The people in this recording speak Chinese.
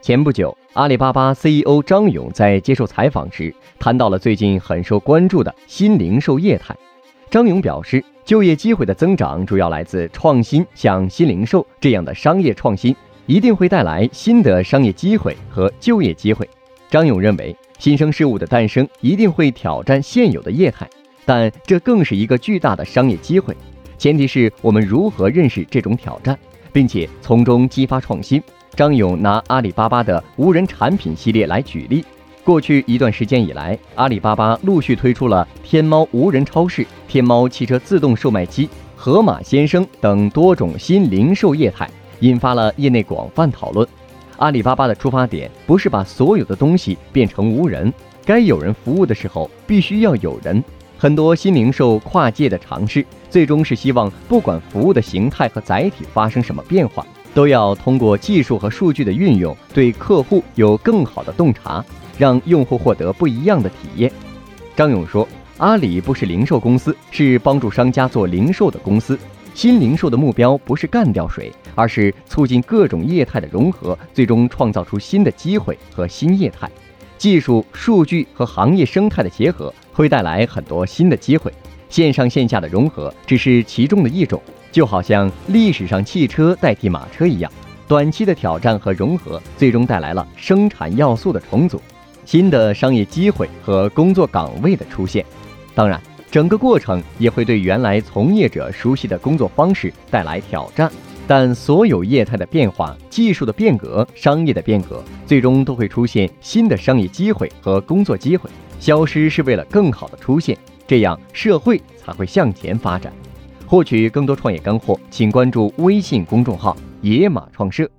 前不久，阿里巴巴 CEO 张勇在接受采访时谈到了最近很受关注的新零售业态。张勇表示，就业机会的增长主要来自创新，像新零售这样的商业创新，一定会带来新的商业机会和就业机会。张勇认为，新生事物的诞生一定会挑战现有的业态，但这更是一个巨大的商业机会，前提是我们如何认识这种挑战，并且从中激发创新。张勇拿阿里巴巴的无人产品系列来举例。过去一段时间以来，阿里巴巴陆续推出了天猫无人超市、天猫汽车自动售卖机、盒马鲜生等多种新零售业态，引发了业内广泛讨论。阿里巴巴的出发点不是把所有的东西变成无人，该有人服务的时候必须要有人。很多新零售跨界的尝试，最终是希望不管服务的形态和载体发生什么变化。都要通过技术和数据的运用，对客户有更好的洞察，让用户获得不一样的体验。张勇说：“阿里不是零售公司，是帮助商家做零售的公司。新零售的目标不是干掉谁，而是促进各种业态的融合，最终创造出新的机会和新业态。技术、数据和行业生态的结合，会带来很多新的机会。线上线下的融合只是其中的一种。”就好像历史上汽车代替马车一样，短期的挑战和融合，最终带来了生产要素的重组、新的商业机会和工作岗位的出现。当然，整个过程也会对原来从业者熟悉的工作方式带来挑战。但所有业态的变化、技术的变革、商业的变革，最终都会出现新的商业机会和工作机会。消失是为了更好的出现，这样社会才会向前发展。获取更多创业干货，请关注微信公众号“野马创社”。